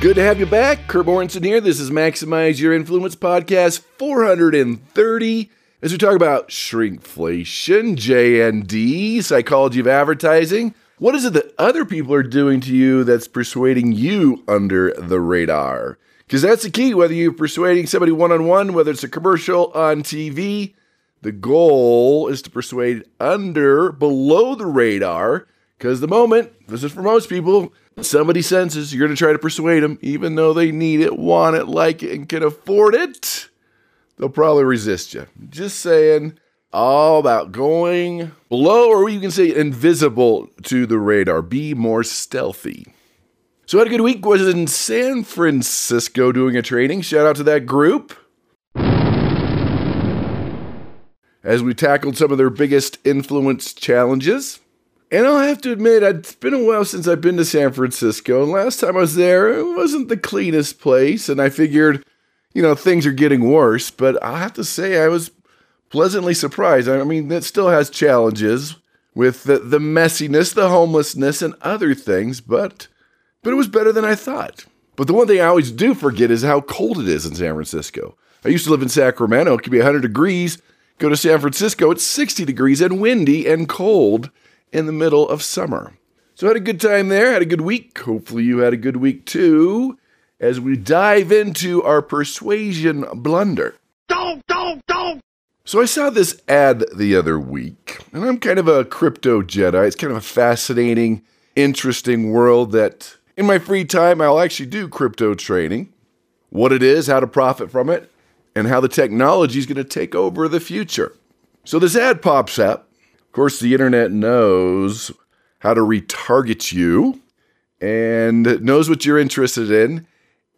Good to have you back. Kurt Mortensen here. This is Maximize Your Influence podcast 430 as we talk about shrinkflation, JND, psychology of advertising. What is it that other people are doing to you that's persuading you under the radar? Because that's the key, whether you're persuading somebody one on one, whether it's a commercial on TV, the goal is to persuade under, below the radar. Because the moment, this is for most people, somebody senses you're going to try to persuade them, even though they need it, want it, like it, and can afford it, they'll probably resist you. Just saying, all about going below, or you can say invisible to the radar. Be more stealthy. So, I had a good week. Was in San Francisco doing a training. Shout out to that group. As we tackled some of their biggest influence challenges. And I'll have to admit, it's been a while since I've been to San Francisco. And last time I was there, it wasn't the cleanest place. And I figured, you know, things are getting worse. But I have to say, I was pleasantly surprised. I mean, it still has challenges with the, the messiness, the homelessness, and other things. But, but it was better than I thought. But the one thing I always do forget is how cold it is in San Francisco. I used to live in Sacramento. It could be 100 degrees. Go to San Francisco, it's 60 degrees and windy and cold in the middle of summer. So I had a good time there, had a good week. Hopefully you had a good week too, as we dive into our persuasion blunder. Don't, don't, don't! So I saw this ad the other week, and I'm kind of a crypto Jedi. It's kind of a fascinating, interesting world that in my free time I'll actually do crypto trading. What it is, how to profit from it, and how the technology is going to take over the future. So this ad pops up of course, the internet knows how to retarget you and knows what you're interested in.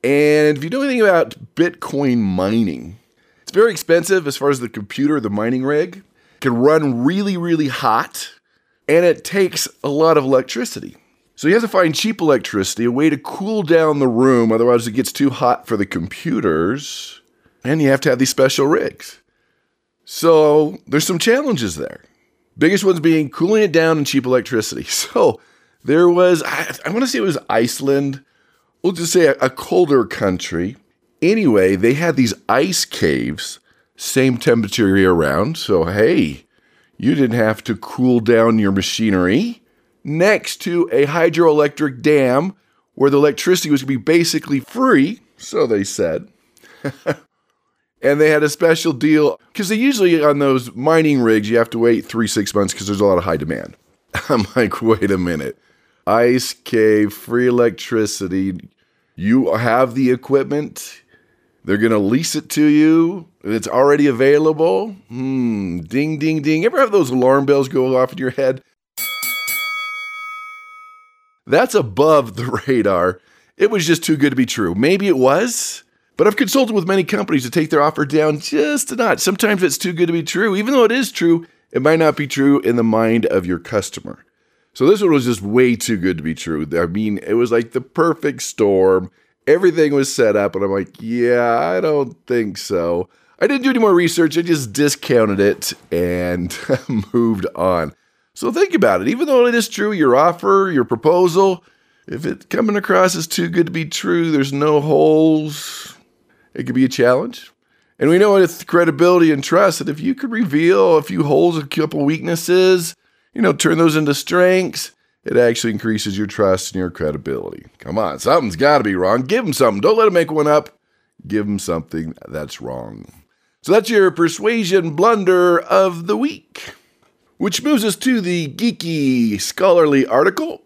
And if you know anything about Bitcoin mining, it's very expensive as far as the computer, the mining rig. It can run really, really hot, and it takes a lot of electricity. So you have to find cheap electricity, a way to cool down the room, otherwise it gets too hot for the computers. And you have to have these special rigs. So there's some challenges there. Biggest ones being cooling it down and cheap electricity. So there was, I, I want to say it was Iceland. We'll just say a, a colder country. Anyway, they had these ice caves, same temperature year round. So, hey, you didn't have to cool down your machinery next to a hydroelectric dam where the electricity was going to be basically free. So they said. and they had a special deal because they usually on those mining rigs you have to wait three six months because there's a lot of high demand. I'm like wait a minute. Ice cave free electricity. You have the equipment? They're going to lease it to you? It's already available? Hmm ding ding ding. Ever have those alarm bells go off in your head? That's above the radar. It was just too good to be true. Maybe it was but I've consulted with many companies to take their offer down just a notch. Sometimes it's too good to be true. Even though it is true, it might not be true in the mind of your customer. So this one was just way too good to be true. I mean, it was like the perfect storm. Everything was set up, and I'm like, yeah, I don't think so. I didn't do any more research. I just discounted it and moved on. So think about it. Even though it is true, your offer, your proposal, if it coming across as too good to be true, there's no holes, it could be a challenge. And we know with credibility and trust that if you could reveal a few holes, a couple weaknesses, you know, turn those into strengths, it actually increases your trust and your credibility. Come on, something's got to be wrong. Give them something. Don't let them make one up. Give them something that's wrong. So that's your persuasion blunder of the week, which moves us to the geeky scholarly article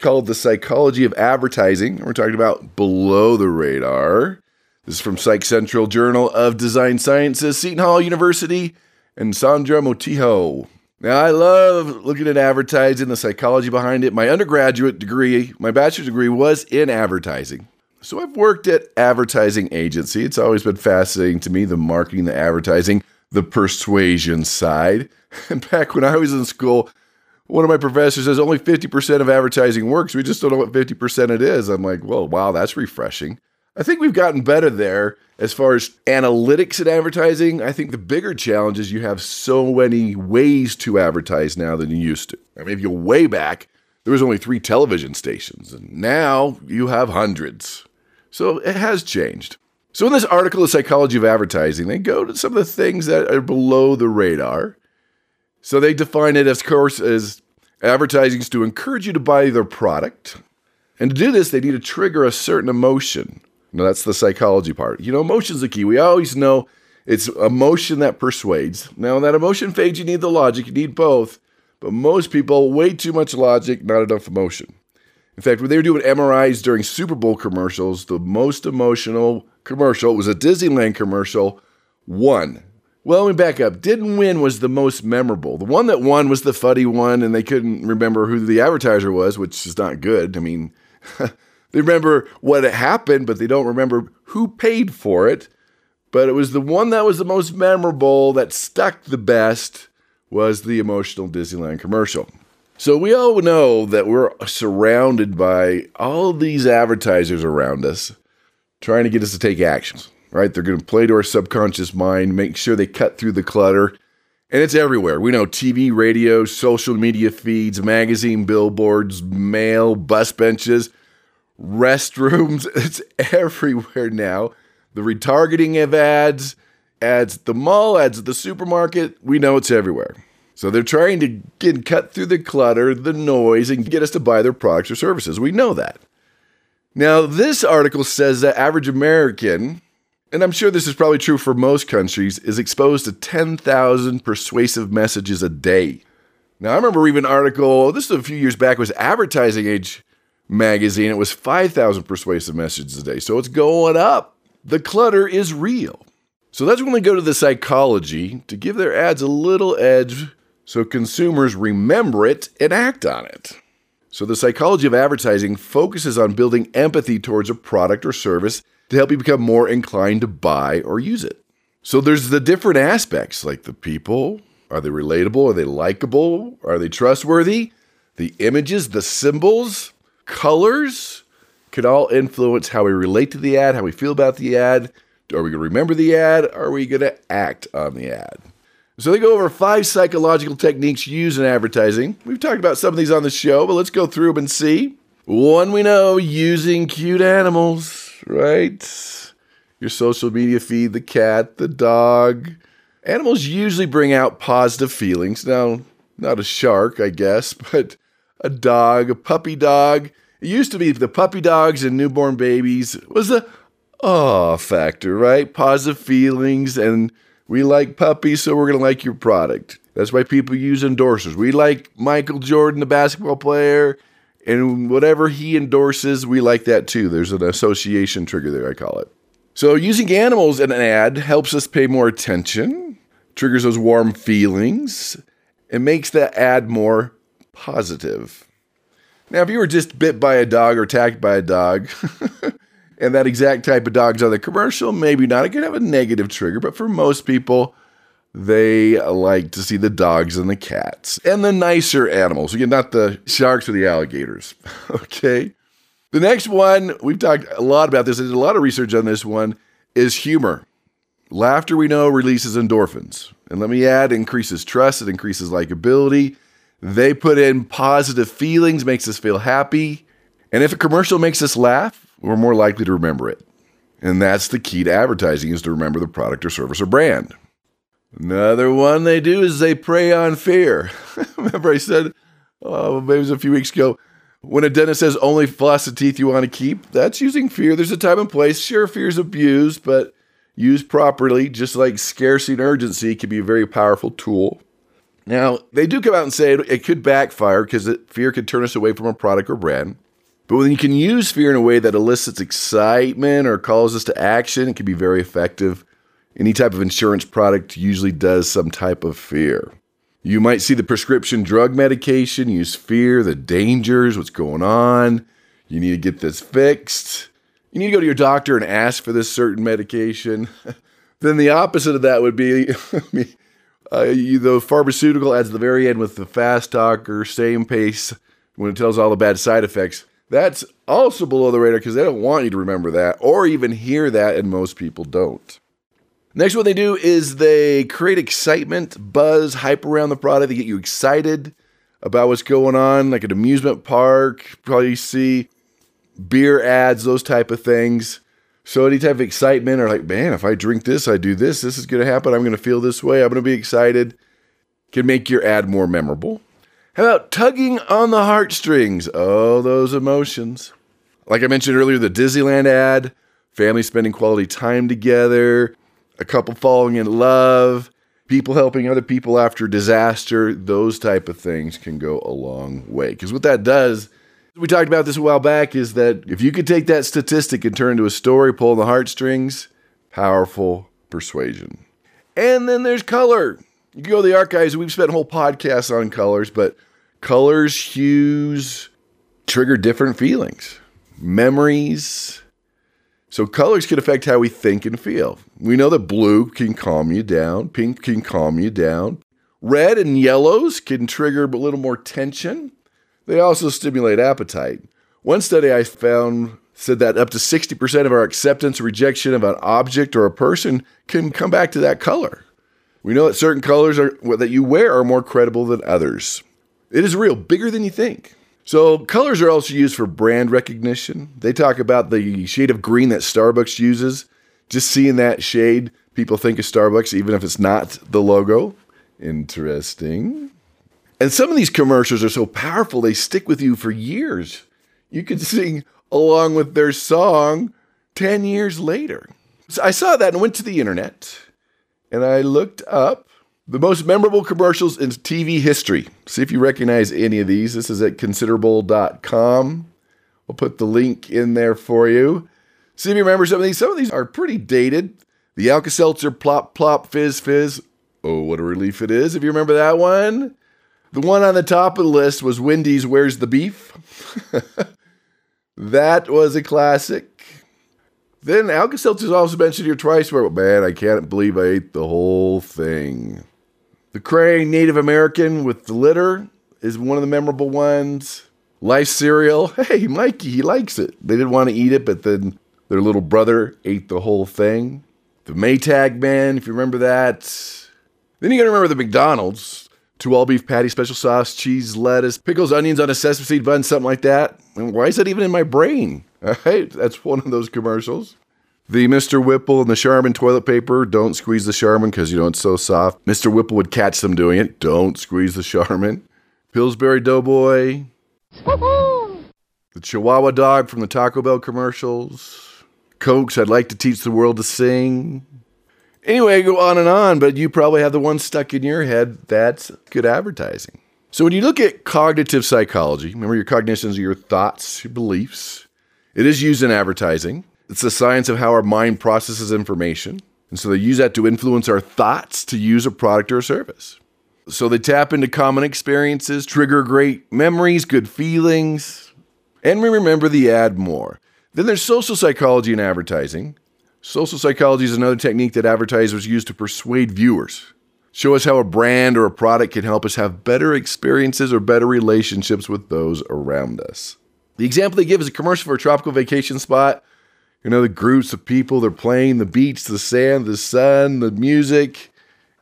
called The Psychology of Advertising. We're talking about below the radar. This is from Psych Central Journal of Design Sciences, Seton Hall University, and Sandra Montijo. Now, I love looking at advertising, the psychology behind it. My undergraduate degree, my bachelor's degree was in advertising. So I've worked at advertising agency. It's always been fascinating to me, the marketing, the advertising, the persuasion side. And back when I was in school, one of my professors says only 50% of advertising works. We just don't know what 50% it is. I'm like, well, wow, that's refreshing. I think we've gotten better there as far as analytics in advertising. I think the bigger challenge is you have so many ways to advertise now than you used to. I mean, if you way back, there was only three television stations, and now you have hundreds. So it has changed. So in this article, The Psychology of Advertising, they go to some of the things that are below the radar. So they define it, of course, as advertising is to encourage you to buy their product. And to do this, they need to trigger a certain emotion. Now, that's the psychology part. You know, emotion's the key. We always know it's emotion that persuades. Now, in that emotion phase, you need the logic, you need both. But most people, way too much logic, not enough emotion. In fact, when they were doing MRIs during Super Bowl commercials, the most emotional commercial was a Disneyland commercial, won. Well, let me back up. Didn't win was the most memorable. The one that won was the funny one, and they couldn't remember who the advertiser was, which is not good. I mean, They remember what happened, but they don't remember who paid for it. But it was the one that was the most memorable, that stuck the best, was the emotional Disneyland commercial. So we all know that we're surrounded by all these advertisers around us trying to get us to take actions, right? They're going to play to our subconscious mind, make sure they cut through the clutter. And it's everywhere. We know TV, radio, social media feeds, magazine billboards, mail, bus benches restrooms. It's everywhere now. The retargeting of ads, ads at the mall, ads at the supermarket. We know it's everywhere. So they're trying to get cut through the clutter, the noise, and get us to buy their products or services. We know that. Now, this article says that average American, and I'm sure this is probably true for most countries, is exposed to 10,000 persuasive messages a day. Now, I remember reading an article, this is a few years back, was Advertising Age magazine, it was 5,000 persuasive messages a day. So it's going up. The clutter is real. So that's when they go to the psychology to give their ads a little edge so consumers remember it and act on it. So the psychology of advertising focuses on building empathy towards a product or service to help you become more inclined to buy or use it. So there's the different aspects like the people, are they relatable? Are they likable? Are they trustworthy? The images, the symbols, colors could all influence how we relate to the ad, how we feel about the ad. Are we going to remember the ad? Are we going to act on the ad? So they go over five psychological techniques used in advertising. We've talked about some of these on the show, but let's go through them and see. One we know using cute animals, right? Your social media feed, the cat, the dog. Animals usually bring out positive feelings. Now, not a shark, I guess, but a dog, a puppy dog, it used to be the puppy dogs and newborn babies was the awe factor, right? Positive feelings, and we like puppies, so we're going to like your product. That's why people use endorsers. We like Michael Jordan, the basketball player, and whatever he endorses, we like that too. There's an association trigger there, I call it. So, using animals in an ad helps us pay more attention, triggers those warm feelings, and makes that ad more positive. Now, if you were just bit by a dog or attacked by a dog, and that exact type of dog's on the commercial, maybe not. It could have a negative trigger, but for most people, they like to see the dogs and the cats and the nicer animals. Again, not the sharks or the alligators. okay. The next one, we've talked a lot about this. I did a lot of research on this one, is humor. Laughter, we know, releases endorphins. And let me add, increases trust, it increases likability, they put in positive feelings, makes us feel happy. And if a commercial makes us laugh, we're more likely to remember it. And that's the key to advertising is to remember the product or service or brand. Another one they do is they prey on fear. remember I said, oh, maybe it was a few weeks ago, when a dentist says only floss the teeth you want to keep, that's using fear. There's a time and place. Sure, fear is abused, but used properly, just like scarcity and urgency, can be a very powerful tool. Now, they do come out and say it, it could backfire because fear could turn us away from a product or brand. But when you can use fear in a way that elicits excitement or calls us to action, it can be very effective. Any type of insurance product usually does some type of fear. You might see the prescription drug medication, use fear, the dangers, what's going on. You need to get this fixed. You need to go to your doctor and ask for this certain medication. then the opposite of that would be uh, you, the pharmaceutical ads at the very end with the fast talker, same pace when it tells all the bad side effects. That's also below the radar because they don't want you to remember that or even hear that, and most people don't. Next, what they do is they create excitement, buzz, hype around the product. They get you excited about what's going on, like an amusement park. Probably see beer ads, those type of things. So any type of excitement or like, man, if I drink this, I do this, this is going to happen. I'm going to feel this way. I'm going to be excited. Can make your ad more memorable. How about tugging on the heartstrings? Oh, those emotions. Like I mentioned earlier, the Disneyland ad, family spending quality time together, a couple falling in love, people helping other people after disaster, those type of things can go a long way. Because what that does, we talked about this a while back, is that if you could take that statistic and turn it into a story, pull the heartstrings, powerful persuasion. And then there's color. You can go to the archives. We've spent whole podcasts on colors, but colors, hues trigger different feelings, memories. So colors can affect how we think and feel. We know that blue can calm you down, pink can calm you down. Red and yellows can trigger a little more tension. They also stimulate appetite. One study I found said that up to 60% of our acceptance or rejection of an object or a person can come back to that color. We know that certain colors are, that you wear are more credible than others. It is real, bigger than you think. So, colors are also used for brand recognition. They talk about the shade of green that Starbucks uses. Just seeing that shade, people think of Starbucks, even if it's not the logo. Interesting. And some of these commercials are so powerful, they stick with you for years. You could sing along with their song 10 years later. So I saw that and went to the internet and I looked up the most memorable commercials in TV history. See if you recognize any of these. This is at considerable.com. We'll put the link in there for you. See if you remember some of these. Some of these are pretty dated. The Alka Seltzer Plop Plop Fizz Fizz. Oh, what a relief it is if you remember that one. The one on the top of the list was Wendy's Where's the Beef? that was a classic. Then Alka Seltzer's also mentioned here twice where, man, I can't believe I ate the whole thing. The Cray Native American with the litter is one of the memorable ones. Life cereal. Hey, Mikey, he likes it. They didn't want to eat it, but then their little brother ate the whole thing. The Maytag Man, if you remember that. Then you gotta remember the McDonald's. Two all beef patty, special sauce, cheese, lettuce, pickles, onions on a sesame seed bun, something like that. And why is that even in my brain? All right, that's one of those commercials. The Mr. Whipple and the Charmin toilet paper. Don't squeeze the Charmin because you know it's so soft. Mr. Whipple would catch them doing it. Don't squeeze the Charmin. Pillsbury Doughboy. the Chihuahua dog from the Taco Bell commercials. Cokes, I'd like to teach the world to sing. Anyway, go on and on, but you probably have the one stuck in your head. That's good advertising. So when you look at cognitive psychology, remember your cognitions are your thoughts, your beliefs. It is used in advertising. It's the science of how our mind processes information. And so they use that to influence our thoughts to use a product or a service. So they tap into common experiences, trigger great memories, good feelings, and we remember the ad more. Then there's social psychology in advertising. Social psychology is another technique that advertisers use to persuade viewers. Show us how a brand or a product can help us have better experiences or better relationships with those around us. The example they give is a commercial for a tropical vacation spot you know, the groups of people, they're playing the beach, the sand, the sun, the music.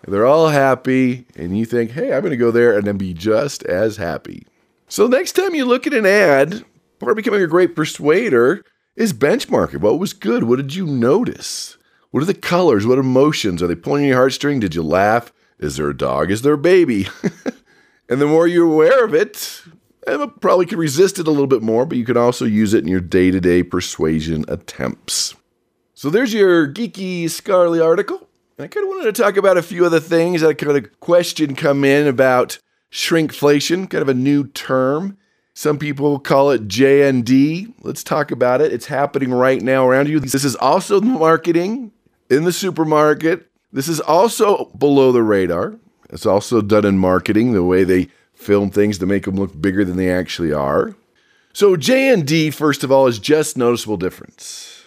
They're all happy, and you think, hey, I'm going to go there and then be just as happy. So, next time you look at an ad, part of becoming a great persuader is benchmarking. What was good? What did you notice? What are the colors? What emotions? Are they pulling your heartstring? Did you laugh? Is there a dog? Is there a baby? and the more you're aware of it, Eh, probably could resist it a little bit more, but you can also use it in your day to day persuasion attempts. So there's your geeky, scholarly article. And I kind of wanted to talk about a few other things. I kind of question come in about shrinkflation, kind of a new term. Some people call it JND. Let's talk about it. It's happening right now around you. This is also marketing in the supermarket. This is also below the radar. It's also done in marketing, the way they film things to make them look bigger than they actually are. So JND, first of all, is just noticeable difference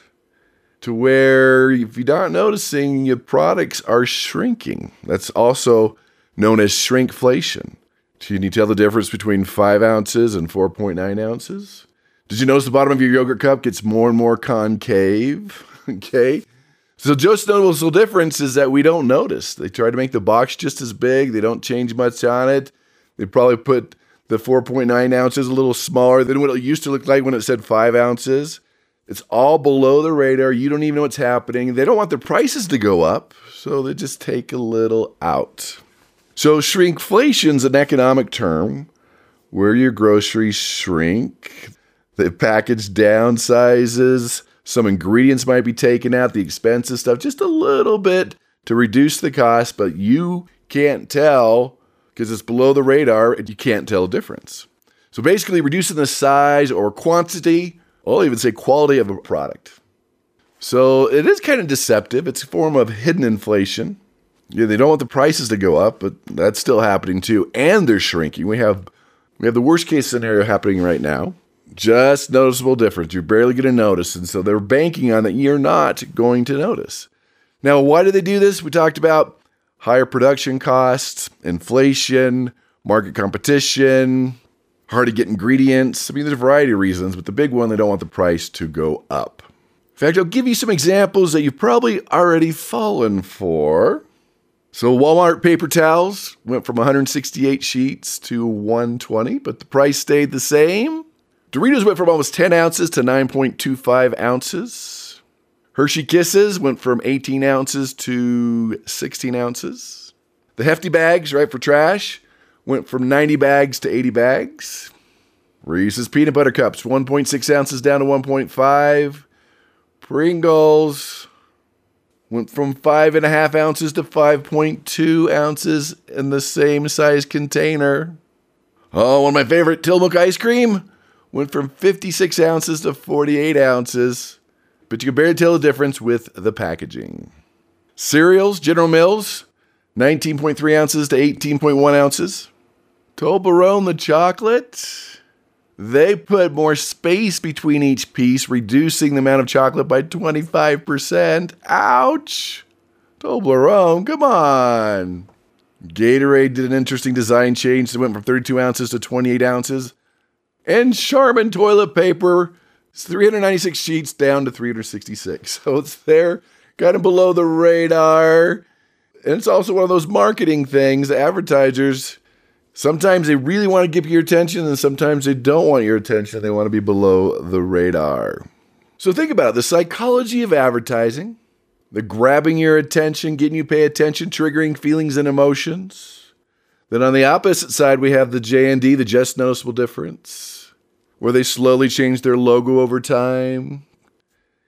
to where if you're not noticing, your products are shrinking. That's also known as shrinkflation. Can you tell the difference between five ounces and 4.9 ounces? Did you notice the bottom of your yogurt cup gets more and more concave? okay. So just noticeable difference is that we don't notice. They try to make the box just as big. They don't change much on it. They probably put the 4.9 ounces a little smaller than what it used to look like when it said five ounces. It's all below the radar. You don't even know what's happening. They don't want the prices to go up, so they just take a little out. So shrinkflation is an economic term where your groceries shrink. The package downsizes some ingredients might be taken out, the expensive stuff, just a little bit to reduce the cost, but you can't tell because it's below the radar and you can't tell a difference. So basically, reducing the size or quantity, I'll even say quality of a product. So it is kind of deceptive. It's a form of hidden inflation. Yeah, they don't want the prices to go up, but that's still happening too. And they're shrinking. We have we have the worst case scenario happening right now. Just noticeable difference. You're barely going to notice. And so they're banking on that you're not going to notice. Now, why do they do this? We talked about higher production costs, inflation, market competition, hard to get ingredients. I mean, there's a variety of reasons, but the big one, they don't want the price to go up. In fact, I'll give you some examples that you've probably already fallen for. So, Walmart paper towels went from 168 sheets to 120, but the price stayed the same. Doritos went from almost 10 ounces to 9.25 ounces. Hershey Kisses went from 18 ounces to 16 ounces. The hefty bags, right, for trash, went from 90 bags to 80 bags. Reese's Peanut Butter Cups, 1.6 ounces down to 1.5. Pringles went from 5.5 ounces to 5.2 ounces in the same size container. Oh, one of my favorite Tillamook ice cream went from 56 ounces to 48 ounces, but you can barely tell the difference with the packaging. Cereals, General Mills, 19.3 ounces to 18.1 ounces. Toblerone, the chocolate, they put more space between each piece, reducing the amount of chocolate by 25%. Ouch! Toblerone, come on. Gatorade did an interesting design change. It went from 32 ounces to 28 ounces. And Charmin toilet paper, it's 396 sheets down to 366. So it's there, kind of below the radar. And it's also one of those marketing things. Advertisers, sometimes they really want to you your attention, and sometimes they don't want your attention. They want to be below the radar. So think about it the psychology of advertising, the grabbing your attention, getting you pay attention, triggering feelings and emotions. Then on the opposite side, we have the JND, the just noticeable difference, where they slowly change their logo over time.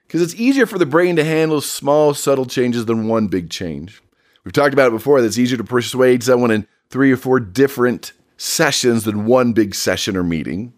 Because it's easier for the brain to handle small, subtle changes than one big change. We've talked about it before that it's easier to persuade someone in three or four different sessions than one big session or meeting.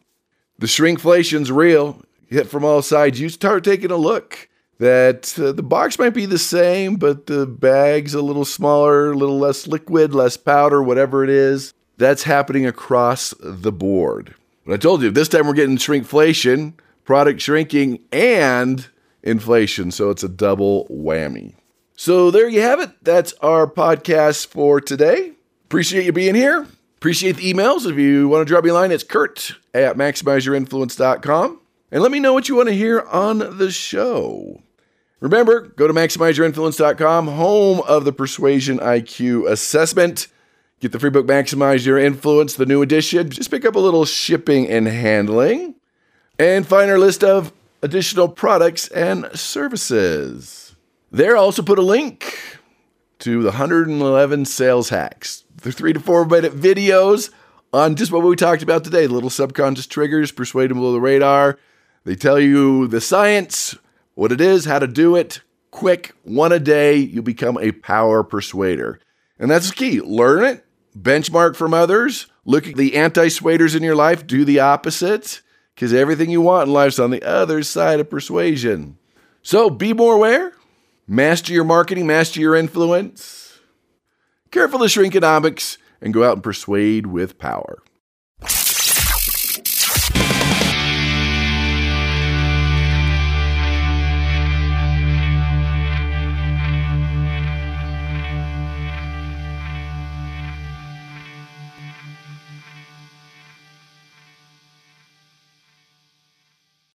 The shrinkflation's real. Hit from all sides. You start taking a look that uh, the box might be the same, but the bag's a little smaller, a little less liquid, less powder, whatever it is. That's happening across the board. But I told you, this time we're getting shrinkflation, product shrinking, and inflation. So it's a double whammy. So there you have it. That's our podcast for today. Appreciate you being here. Appreciate the emails. If you want to drop me a line, it's kurt at maximizeyourinfluence.com. And let me know what you want to hear on the show. Remember, go to maximizeyourinfluence.com, home of the Persuasion IQ assessment. Get the free book, Maximize Your Influence, the new edition. Just pick up a little shipping and handling. And find our list of additional products and services. There, I also put a link to the 111 sales hacks. They're three to four minute videos on just what we talked about today little subconscious triggers, persuade them below the radar. They tell you the science, what it is, how to do it, quick, one a day, you become a power persuader. And that's the key. Learn it, benchmark from others, look at the anti swaders in your life, do the opposite, because everything you want in life is on the other side of persuasion. So be more aware, master your marketing, master your influence. careful of shrinkonomics, and go out and persuade with power.